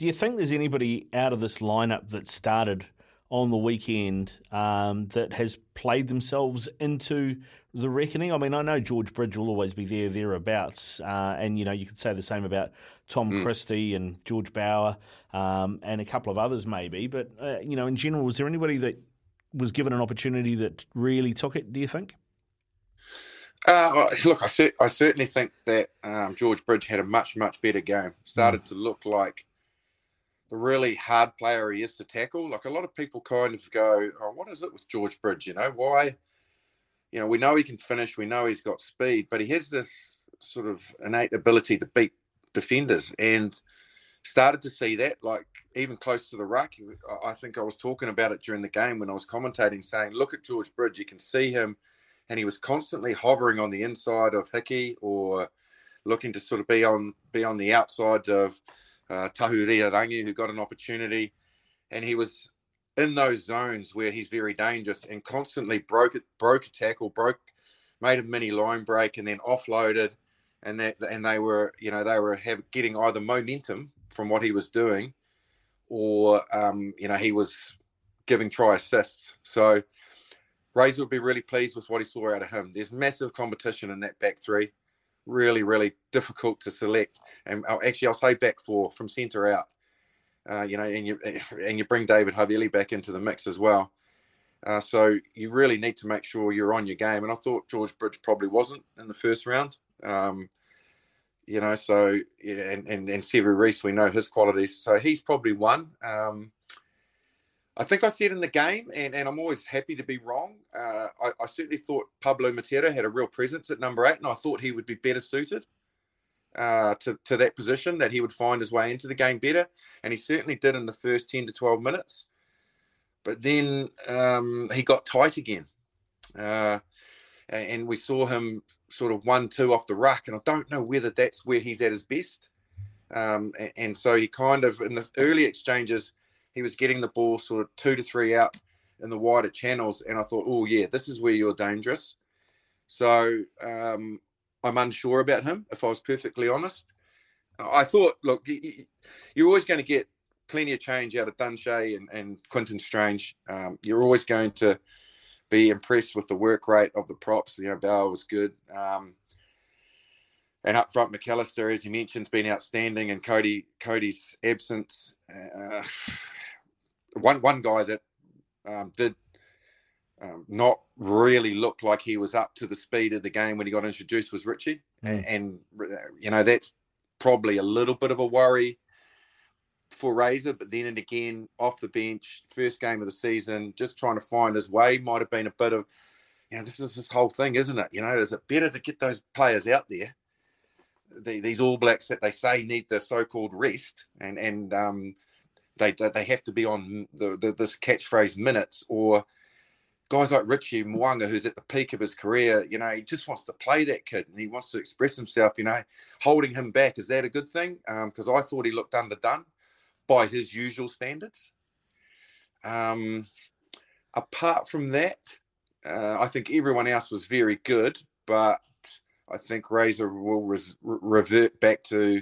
Do you think there's anybody out of this lineup that started on the weekend um, that has played themselves into the reckoning? I mean, I know George Bridge will always be there, thereabouts, uh, and you know you could say the same about Tom mm. Christie and George Bower um, and a couple of others maybe. But uh, you know, in general, was there anybody that was given an opportunity that really took it? Do you think? Uh, look, I, I, certainly think that um, George Bridge had a much, much better game. Started mm. to look like the really hard player he is to tackle. Like a lot of people kind of go, "Oh, what is it with George Bridge? You know, why? You know, we know he can finish, we know he's got speed, but he has this sort of innate ability to beat defenders." And started to see that, like even close to the ruck. I think I was talking about it during the game when I was commentating, saying, "Look at George Bridge. You can see him." and he was constantly hovering on the inside of Hickey or looking to sort of be on be on the outside of uh, Tahuriorangi, who got an opportunity, and he was in those zones where he's very dangerous and constantly broke it, broke a tackle, broke, made a mini line break, and then offloaded, and that and they were you know they were have, getting either momentum from what he was doing, or um, you know he was giving try assists. So Razor would be really pleased with what he saw out of him. There's massive competition in that back three. Really, really difficult to select. And I'll, actually, I'll say back four from centre out. Uh, you know, and you and you bring David Havili back into the mix as well. Uh, so you really need to make sure you're on your game. And I thought George Bridge probably wasn't in the first round. Um, you know, so and and and Sevu Reece, we know his qualities. So he's probably one. Um, I think I said in the game, and, and I'm always happy to be wrong. Uh, I, I, certainly thought Pablo Matera had a real presence at number eight, and I thought he would be better suited uh, to, to that position, that he would find his way into the game better. And he certainly did in the first 10 to 12 minutes. But then um, he got tight again. Uh, and we saw him sort of one two off the ruck. And I don't know whether that's where he's at his best. Um, and, and so he kind of, in the early exchanges, he was getting the ball sort of two to three out in the wider channels, and I thought, oh yeah, this is where you're dangerous. So um, I'm unsure about him, if I was perfectly honest. I thought, look, you're always going to get plenty of change out of Dunshea and, and Quinten Strange. Um, you're always going to be impressed with the work rate of the props. You know, Bower was good. Um, and up front, McAlister, as you mentioned, has been outstanding. And Codie, Codie's absence, uh, one one guy that um, did um, not really look like he was up to the speed of the game when he got introduced was Richie, mm. and, and, you know that's probably a little bit of a worry for Razor. But then and again, off the bench, first game of the season, just trying to find his way might have been a bit of, you know, this is this whole thing, isn't it? You know, is it better to get those players out there? The, these All Blacks that they say need the so-called rest, and and um, they they have to be on the, the, this catchphrase minutes or guys like Richie Mo'unga, who's at the peak of his career, you know, he just wants to play that kid and he wants to express himself, you know, holding him back. Is that a good thing? Because um, I thought he looked underdone by his usual standards. Um, apart from that, uh, I think everyone else was very good, but I think Razor will res- revert back to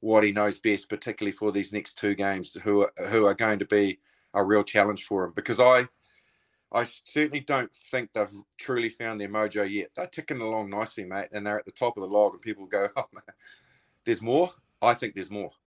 what he knows best, particularly for these next two games, who are, who are going to be a real challenge for him. Because I, I certainly don't think they've truly found their mojo yet. They're ticking along nicely, mate, and they're at the top of the log. And people go, "Oh, man, there's more." I think there's more.